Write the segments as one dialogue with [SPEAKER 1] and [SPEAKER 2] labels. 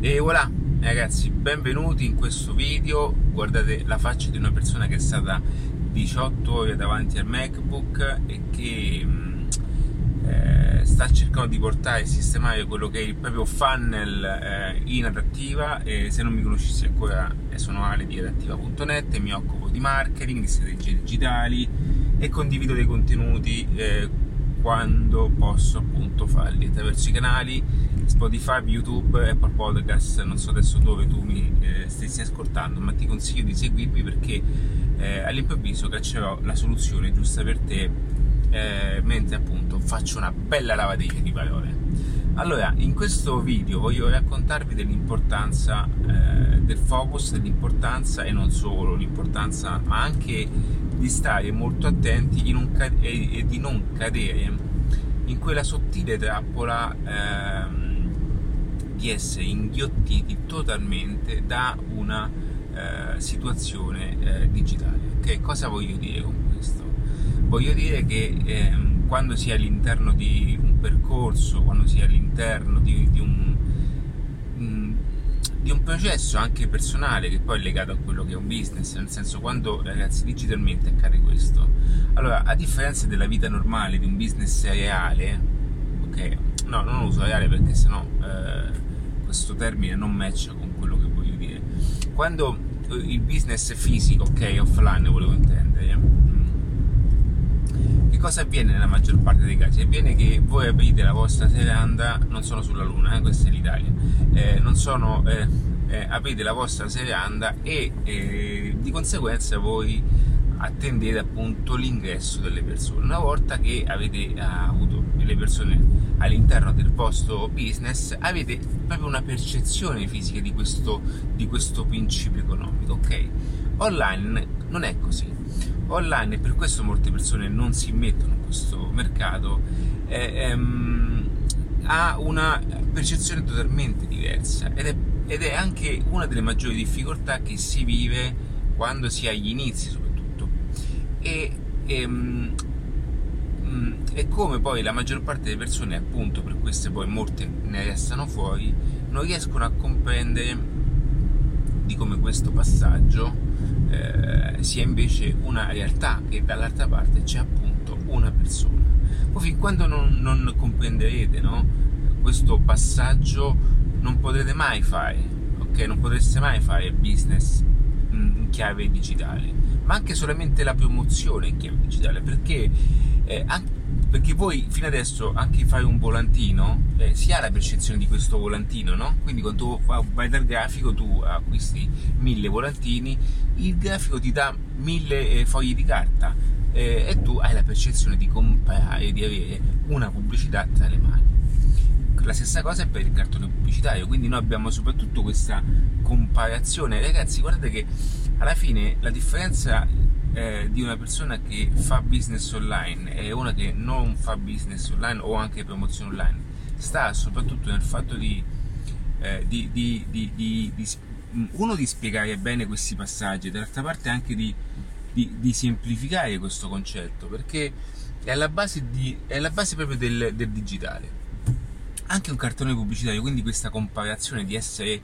[SPEAKER 1] E voilà, ragazzi, benvenuti in questo video. Guardate la faccia di una persona che è stata 18 ore davanti al MacBook e che mm, eh, sta cercando di portare e sistemare quello che è il proprio funnel eh, in adattiva. E se non mi conoscessi ancora, sono Ale di adattiva.net e mi occupo di marketing, di strategie digitali e condivido dei contenuti eh, quando posso appunto farli attraverso i canali Spotify, YouTube, Apple Podcast, non so adesso dove tu mi eh, stessi ascoltando, ma ti consiglio di seguirmi perché eh, all'improvviso caccerò la soluzione giusta per te eh, mentre appunto faccio una bella lavatrice di parole. Allora, in questo video voglio raccontarvi dell'importanza eh, del focus, dell'importanza e non solo l'importanza, ma anche di stare molto attenti ca- e, e, di non cadere in quella sottile trappola ehm, di essere inghiottiti totalmente da una eh, situazione eh, digitale. Okay? Cosa voglio dire con questo? Voglio dire che ehm, quando si è all'interno di un percorso, quando si è all'interno di, di un di un processo anche personale che poi è legato a quello che è un business, nel senso quando ragazzi digitalmente accade questo. Allora, a differenza della vita normale di un business reale, ok, no, non uso reale perché sennò eh, questo termine non matcha con quello che voglio dire. Quando il business fisico, ok, offline volevo intendere, mm, che cosa avviene nella maggior parte dei casi? Avviene che voi aprite la vostra seranda, non sono sulla Luna, eh, questa è l'Italia, eh, non sono, eh, eh, aprite la vostra seranda e eh, di conseguenza voi attendete appunto l'ingresso delle persone. Una volta che avete avuto le persone all'interno del vostro business, avete proprio una percezione fisica di questo, di questo principio economico, ok? Online non è così. Online, e per questo molte persone non si mettono in questo mercato, eh, ehm, ha una percezione totalmente diversa ed è, ed è, anche una delle maggiori difficoltà che si vive quando si ha gli inizi soprattutto. E, e, mm, e come poi la maggior parte delle persone appunto per queste poi molte ne restano fuori non riescono a comprendere di come questo passaggio eh, sia invece una realtà e dall'altra parte c'è appunto una persona poi fin quando non, non comprenderete no, questo passaggio non potrete mai fare, ok? Non potreste mai fare business in chiave digitale, ma anche solamente la promozione in chiave digitale, perché, eh, anche, perché voi fino adesso anche fare un volantino eh, si ha la percezione di questo volantino, no? Quindi quando vai dal grafico tu acquisti mille volantini, il grafico ti dà mille eh, fogli di carta eh, e tu hai la percezione di comprare, di avere una pubblicità tra le mani. La stessa cosa è per il cartone pubblicitario, quindi noi abbiamo soprattutto questa comparazione. Ragazzi, guardate che alla fine la differenza eh, di una persona che fa business online e una che non fa business online o anche promozione online sta soprattutto nel fatto di, eh, di, di, di uno di spiegare bene questi passaggi, dall'altra parte anche di semplificare questo concetto perché è alla base, è alla base proprio del, del, digitale. Anche un cartone pubblicitario, quindi questa comparazione di essere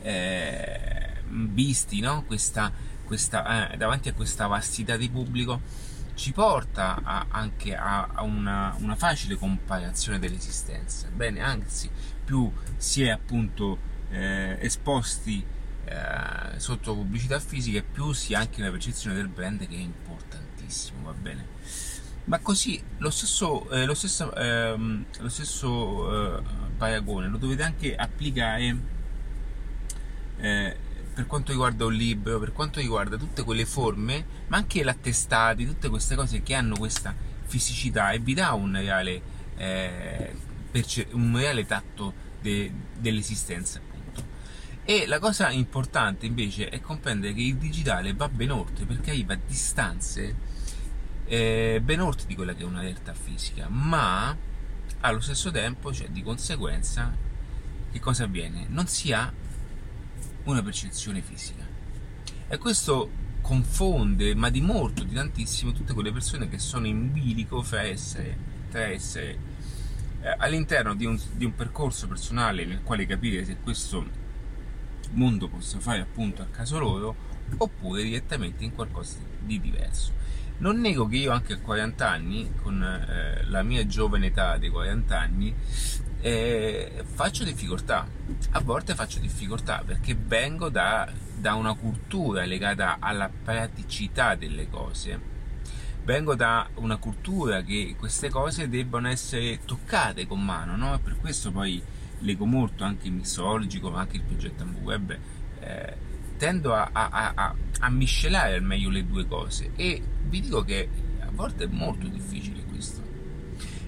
[SPEAKER 1] eh, visti no? questa, questa, eh, davanti a questa vastità di pubblico ci porta a, anche a, a una, una, facile comparazione dell'esistenza. Bene, anzi, più si è appunto eh, esposti eh, sotto pubblicità fisica più si ha anche una percezione del brand che è importantissimo, va bene? Ma così lo stesso, eh, lo stesso, ehm, lo stesso eh, paragone lo dovete anche applicare eh, per quanto riguarda un libro, per quanto riguarda tutte quelle forme, ma anche l'attestati, tutte queste cose che hanno questa fisicità e vi dà un reale, eh, un reale tatto de- dell'esistenza. E la cosa importante invece è comprendere che il digitale va ben oltre perché arriva a distanze eh, ben oltre di quella che è una realtà fisica, ma allo stesso tempo, cioè di conseguenza, che cosa avviene? Non si ha una percezione fisica. E questo confonde, ma di molto, di tantissimo, tutte quelle persone che sono in bilico fra essere, tra essere eh, all'interno di un, di un percorso personale nel quale capire se questo mondo possa fare appunto a caso loro oppure direttamente in qualcosa di diverso. Non nego che io anche a 40 anni, con eh, la mia giovane età dei 40 anni, eh, faccio difficoltà. A volte faccio difficoltà perché vengo da, da una cultura legata alla praticità delle cose. Vengo da una cultura che queste cose debbano essere toccate con mano, no? Per questo poi leggo molto anche il mixologico, ma anche il progetto Web. Eh, tendo a, a, a, a miscelare al meglio le due cose e vi dico che a volte è molto difficile questo.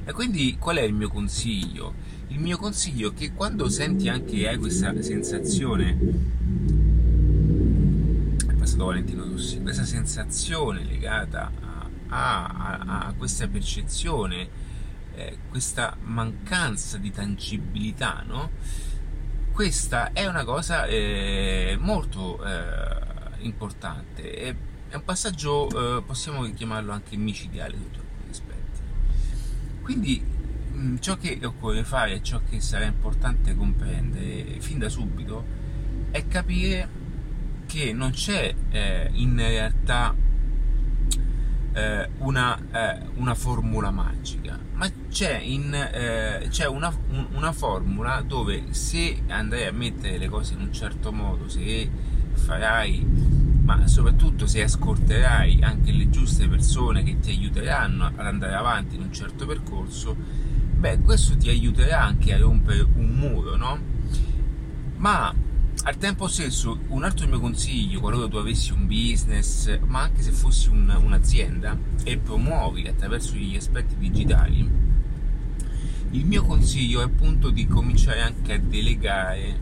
[SPEAKER 1] E quindi qual è il mio consiglio? Il mio consiglio è che quando senti anche hai questa sensazione è passato Valentino Rossi, questa sensazione legata a, a, a questa percezione, eh, questa mancanza di tangibilità, no? questa è una cosa eh, molto eh, importante, è, è, un passaggio, eh, possiamo chiamarlo anche micidiale sotto alcuni aspetti. Quindi ciò che occorre fare, ciò che sarà importante comprendere fin da subito, è capire che non c'è eh, in realtà eh, una, eh, una, formula magica, ma c'è, in, eh, c'è una, un, una, formula dove se andrai a mettere le cose in un certo modo, se farai, ma soprattutto se ascolterai anche le giuste persone che ti aiuteranno ad andare avanti in un certo percorso, beh, questo ti aiuterà anche a rompere un muro, no? Ma al tempo stesso, un altro mio consiglio, qualora tu avessi un business, ma anche se fossi un, un'azienda e promuovi attraverso gli aspetti digitali, il mio consiglio è appunto di cominciare anche a delegare,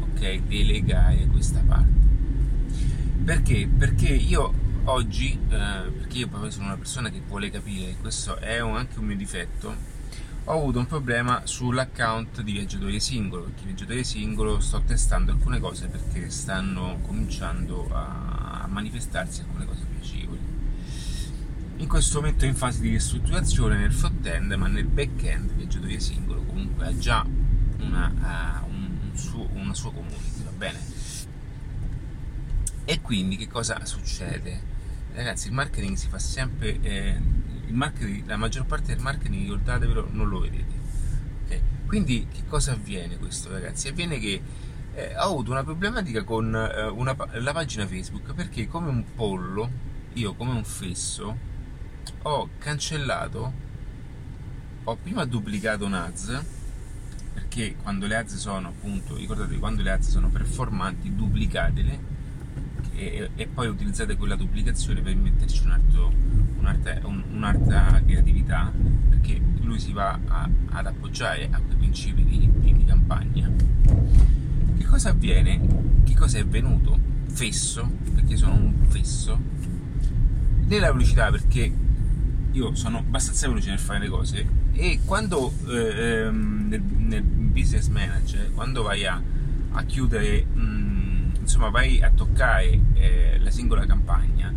[SPEAKER 1] ok? Delegare questa parte. Perché? Perché io oggi, eh, perché io proprio sono una persona che vuole capire, questo è anche un mio difetto, ho avuto un problema sull'account di viaggiatore singolo perché viaggiatore singolo sto testando alcune cose perché stanno cominciando a manifestarsi alcune cose piacevoli. In questo momento è in fase di ristrutturazione nel front-end ma nel back-end viaggiatore singolo comunque ha già una, uh, un, un suo, una sua community va bene? E quindi che cosa succede? Ragazzi il marketing si fa sempre eh, la maggior parte del marketing, ricordatevelo, non lo vedete. Okay? Quindi che cosa avviene questo ragazzi? Avviene che eh, ho avuto una problematica con eh, una, la pagina Facebook perché come un pollo, io come un fesso, ho cancellato, ho prima duplicato un ads perché quando le ads sono appunto, ricordate quando le ads sono performanti, duplicatele e, e, poi utilizzate quella duplicazione per metterci un altro, un'altra, un, un'altra, creatività perché lui si va a, ad appoggiare a quei principi di, di, di, campagna che cosa avviene? che cosa è venuto? fesso perché sono un fesso nella velocità perché io sono abbastanza veloce nel fare le cose e quando eh, ehm, nel, nel, business manager quando vai a, a chiudere mh, insomma vai a toccare eh, la singola campagna,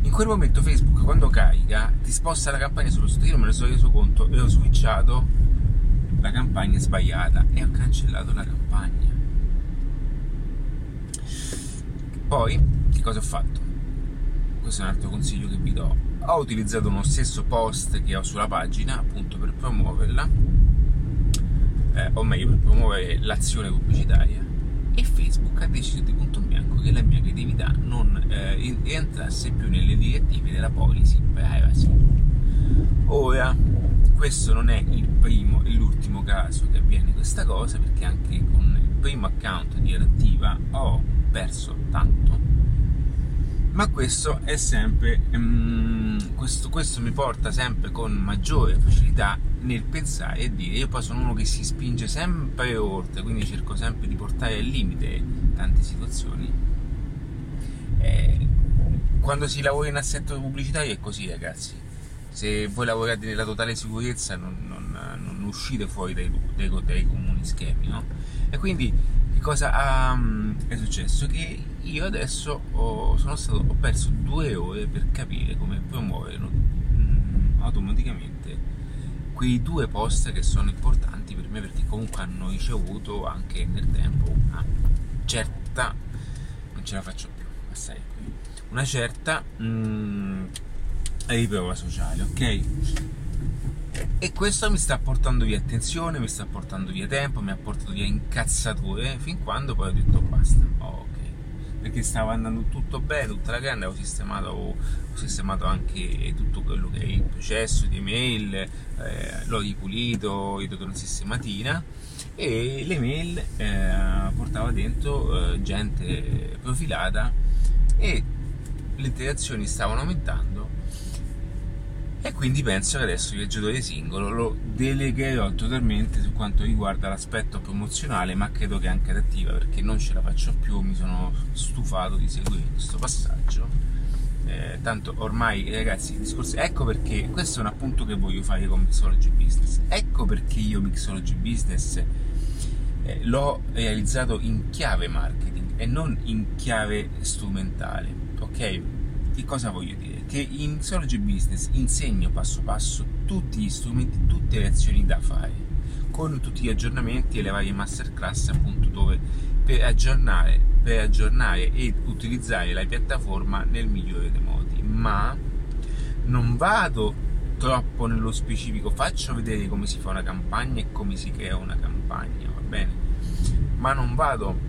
[SPEAKER 1] in quel momento Facebook quando carica ti sposta la campagna sullo io me ne sono reso conto e ho switchato la campagna sbagliata e ho cancellato la campagna. Poi, che cosa ho fatto? Questo è un altro consiglio che vi do. Ho utilizzato uno stesso post che ho sulla pagina appunto per promuoverla, eh, o meglio per promuovere l'azione pubblicitaria e Facebook ha deciso di punto bianco che la mia creatività non eh, entrasse più nelle direttive della policy privacy. Ora, questo non è il primo e l'ultimo caso che avviene questa cosa, perché anche con il primo account di Adattiva ho perso tanto, ma questo è sempre, um, questo, questo mi porta sempre con maggiore facilità nel pensare e dire io poi sono uno che si spinge sempre oltre quindi cerco sempre di portare al limite tante situazioni eh, quando si lavora in assetto pubblicitario è così ragazzi se voi lavorate nella totale sicurezza non, non, non uscite fuori dai, dai, dai, comuni schemi no? e quindi che cosa um, è successo? che io adesso ho, stato, ho perso due ore per capire come promuovere um, automaticamente quei due post che sono importanti per me perché comunque hanno ricevuto anche nel tempo una certa non ce la faccio più assai. Una certa mm, riprova sociale ok? E questo mi sta portando via attenzione mi sta portando via tempo mi ha portato via incazzature fin quando poi ho detto basta oh, perché stava andando tutto bene, tutta la grande, avevo sistemato, ho sistemato anche tutto quello che è il processo di email, eh, l'ho ripulito, ho dato una sistematina e le mail eh, portava dentro eh, gente profilata e le interazioni stavano aumentando e quindi penso che adesso il viaggiatore singolo lo delegherò totalmente su quanto riguarda l'aspetto promozionale ma credo che anche adattiva perché non ce la faccio più mi sono stufato di seguire questo passaggio. Eh, tanto ormai ragazzi discorsi ecco perché questo è un appunto che voglio fare con Mixology Business. Ecco perché io Mixology Business eh, l'ho realizzato in chiave marketing e non in chiave strumentale ok che cosa voglio dire che in Mixology Business insegno passo passo tutti gli strumenti, tutte le azioni da fare, con tutti gli aggiornamenti e le varie masterclass appunto dove per aggiornare, per aggiornare e utilizzare la piattaforma nel migliore dei modi, ma non vado troppo nello specifico, faccio vedere come si fa una campagna e come si crea una campagna, va bene? Ma non vado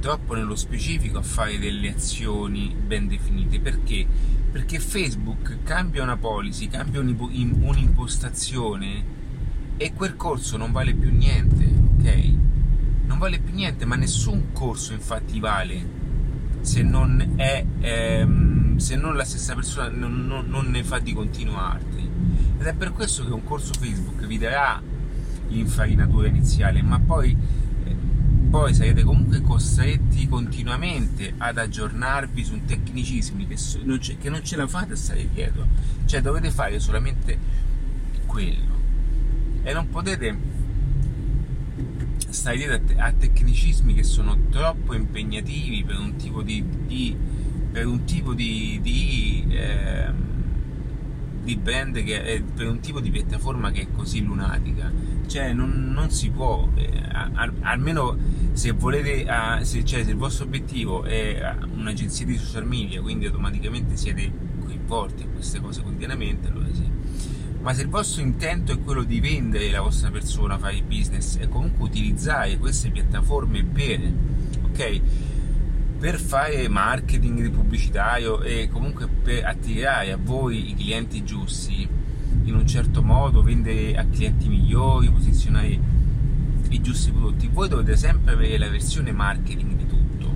[SPEAKER 1] troppo nello specifico a fare delle azioni ben definite perché perché Facebook cambia una policy, cambia un'impostazione e quel corso non vale più niente, ok? Non vale più niente, ma nessun corso infatti vale se non è ehm, se non la stessa persona non, non, non ne fa di continuarti. Ed è per questo che un corso Facebook vi darà l'infarinatura iniziale, ma poi poi sarete comunque costretti continuamente ad aggiornarvi su tecnicismi che, non che non ce la fate a stare dietro, cioè dovete fare solamente quello. E non potete stare dietro a, te- a tecnicismi che sono troppo impegnativi per un tipo di, di un tipo di, di eh, brand che è per un tipo di piattaforma che è così lunatica cioè non, non si può eh, al, almeno se volete uh, se, cioè, se il vostro obiettivo è un'agenzia di social media quindi automaticamente siete coinvolti in queste cose quotidianamente allora sì. Ma se il vostro intento è quello di vendere la vostra persona, fare business e comunque utilizzare queste piattaforme per, ok, per fare marketing pubblicitario e comunque per attirare a voi i clienti giusti in un certo modo, vendere a clienti migliori, posizionare i giusti prodotti, voi dovete sempre avere la versione marketing di tutto.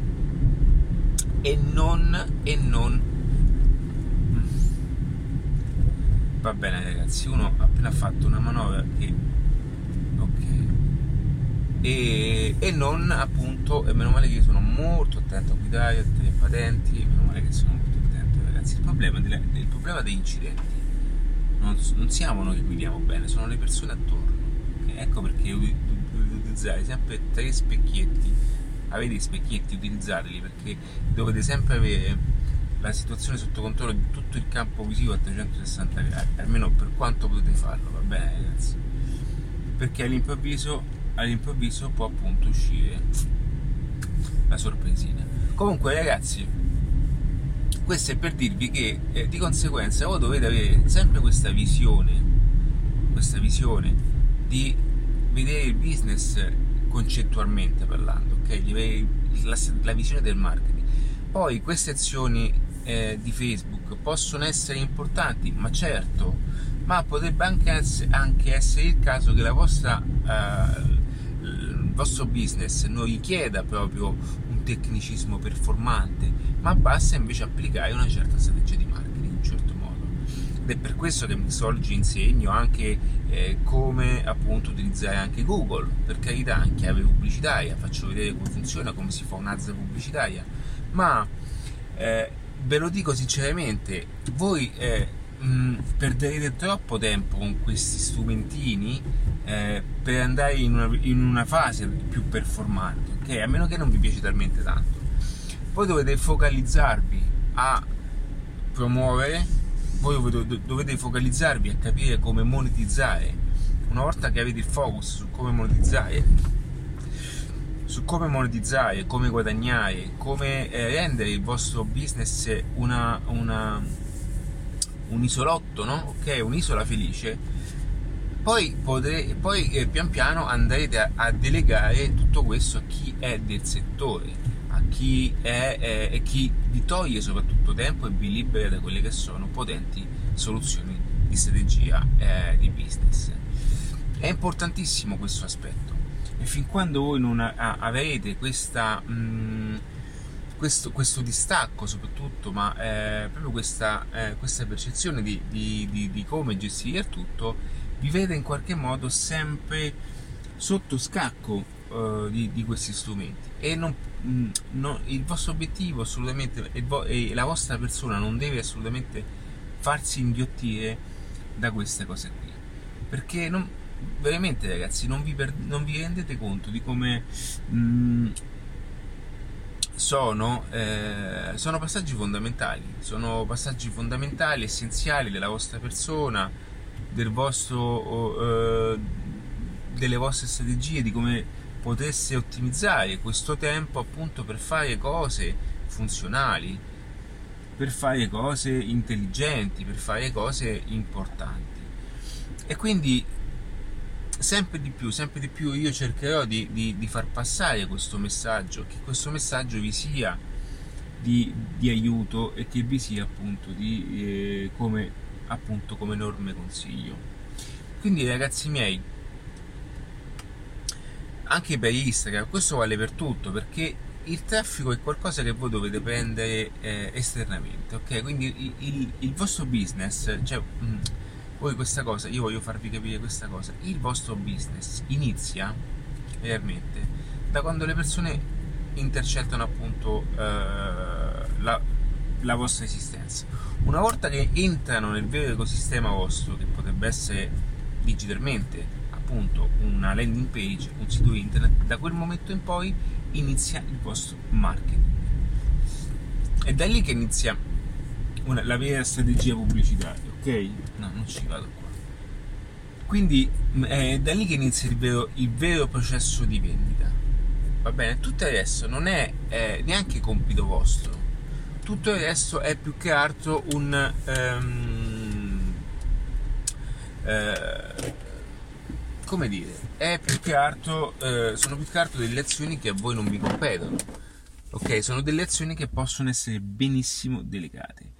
[SPEAKER 1] E non, e non. Va bene ragazzi uno ha appena fatto una manovra che e, e, non appunto, e meno male che io sono molto attento a guidare, a le patenti, meno male che sono molto attento ragazzi. Il problema, delle, il problema degli incidenti non, non, siamo noi che guidiamo bene, sono le persone attorno. Okay? Ecco perché utilizzare sempre tre specchietti, avete i specchietti, utilizzateli perché dovete sempre avere la situazione sotto controllo di tutto il campo visivo a 360 gradi, almeno per quanto potete farlo, va bene ragazzi? Perché all'improvviso all'improvviso può appunto uscire la sorpresina. Comunque ragazzi, questo è per dirvi che eh, di conseguenza voi dovete avere sempre questa visione, questa visione di vedere il business concettualmente parlando, ok? La, la visione del marketing. Poi queste azioni eh, di Facebook possono essere importanti, ma certo, ma potrebbe anche essere, anche essere il caso che la vostra eh, vostro business non richieda proprio tecnicismo performante, ma basta invece applicare una certa strategia di marketing in un certo modo. Ed è per questo che oggi insegno anche eh, come appunto utilizzare anche Google, per carità anche chiave pubblicitaria, faccio vedere come funziona, come si fa un'azza pubblicitaria, ma eh, ve lo dico sinceramente, voi eh, mh, perderete troppo tempo con questi strumentini eh, per andare in una, in una, fase più performante, ok? A meno che non vi piace talmente tanto. Poi dovete focalizzarvi a promuovere, voi dovete focalizzarvi a capire come monetizzare. Una volta che avete il focus su come monetizzare, su come monetizzare, come guadagnare, come eh, rendere il vostro business una, una, un isolotto, no? ok? Un'isola felice, poi, potrete, poi eh, pian piano andrete a, a, delegare tutto questo a chi è del settore, a chi è eh, e chi vi toglie soprattutto tempo e vi libera da quelle che sono potenti soluzioni di strategia eh, di business. È importantissimo questo aspetto e fin quando voi non avrete questa, mh, mm, questo, questo, distacco soprattutto, ma eh, proprio questa, eh, questa percezione di, di, di, di, come gestire il tutto, vivete in qualche modo sempre sotto scacco eh, di, questi strumenti. E non, mh, mm, no, il vostro obiettivo assolutamente e, vo- e la vostra persona non deve assolutamente farsi inghiottire da queste cose qui. Perché non, veramente ragazzi non vi, per, non vi, rendete conto di come mh, mm, sono, eh, sono passaggi fondamentali. Sono passaggi fondamentali essenziali della vostra persona del vostro eh, delle vostre strategie di come potesse ottimizzare questo tempo appunto per fare cose funzionali per fare cose intelligenti per fare cose importanti. E quindi sempre di più, sempre di più io cercherò di, di, di far passare questo messaggio, che questo messaggio vi sia di, di aiuto e che vi sia appunto di, eh, come, appunto come enorme consiglio. Quindi ragazzi miei, anche per Instagram, questo vale per tutto perché il traffico è qualcosa che voi dovete prendere eh, esternamente, ok? Quindi il, il, il vostro business, cioè, mh, mm, voi questa cosa, io voglio farvi capire questa cosa, il vostro business inizia realmente da quando le persone intercettano appunto eh, la, la vostra esistenza. Una volta che entrano nel vero ecosistema vostro, che potrebbe essere digitalmente appunto una landing page, un sito internet, da quel momento in poi inizia il vostro marketing. È da lì che inizia una, la vera strategia pubblicitaria ok? No, non ci vado qua. Quindi è da lì che inizia il vero, il vero processo di vendita. Va bene? Tutto resto non è eh, neanche compito vostro. Tutto resto è più che altro un... Um, eh, come dire, è più che altro, eh, sono più che altro delle azioni che a voi non vi competono. Ok, sono delle azioni che possono essere benissimo delegate.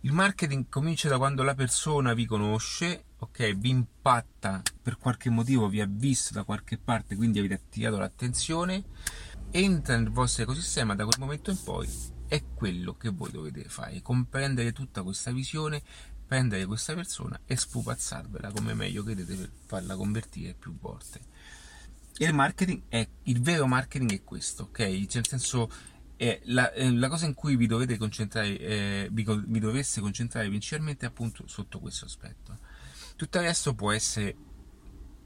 [SPEAKER 1] Il marketing comincia da quando la persona vi conosce, ok, vi impatta per qualche motivo, vi ha visto da qualche parte, quindi avete attirato l'attenzione, entra nel vostro ecosistema, da quel momento in poi è quello che voi dovete fare, comprendere tutta questa visione, prendere questa persona e spupazzarvela come meglio credete per farla convertire più volte. Il marketing è, il vero marketing è questo, ok? Cioè, nel senso e la, eh, la, cosa in cui vi dovete concentrare, eh, vi, vi dovreste concentrare principalmente appunto sotto questo aspetto. Tutto il resto può essere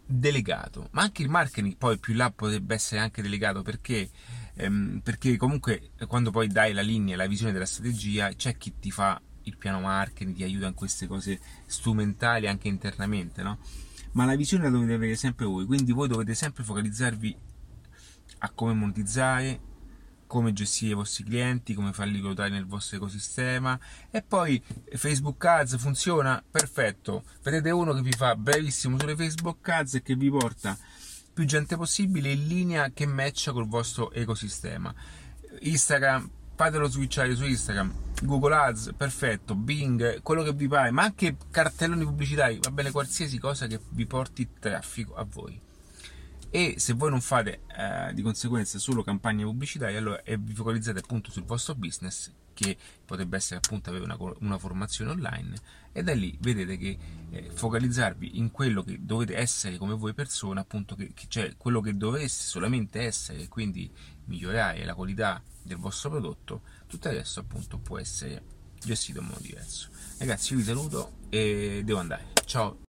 [SPEAKER 1] delegato, ma anche il marketing poi più là potrebbe essere anche delegato perché, ehm, perché comunque quando poi dai la linea, la visione della strategia, c'è chi ti fa il piano marketing, ti aiuta in queste cose strumentali anche internamente, no? Ma la visione la dovete avere sempre voi, quindi voi dovete sempre focalizzarvi a come monetizzare, come gestire i vostri clienti, come farli ruotare nel vostro ecosistema e poi Facebook Ads funziona perfetto. Vedete uno che vi fa bravissimo sulle Facebook Ads e che vi porta più gente possibile in linea che matcha col vostro ecosistema. Instagram, fatelo switchare su Instagram, Google Ads, perfetto, Bing, quello che vi pare, ma anche cartelloni pubblicitari, va bene qualsiasi cosa che vi porti traffico a voi. E se voi non fate eh, di conseguenza solo campagne pubblicitarie allora e vi focalizzate appunto sul vostro business che potrebbe essere appunto avere una, una formazione online e da lì vedete che eh, focalizzarvi in quello che dovete essere come voi persona appunto che, che, cioè quello che dovreste solamente essere e quindi migliorare la qualità del vostro prodotto tutto il resto appunto può essere gestito in modo diverso. Ragazzi vi saluto e devo andare. Ciao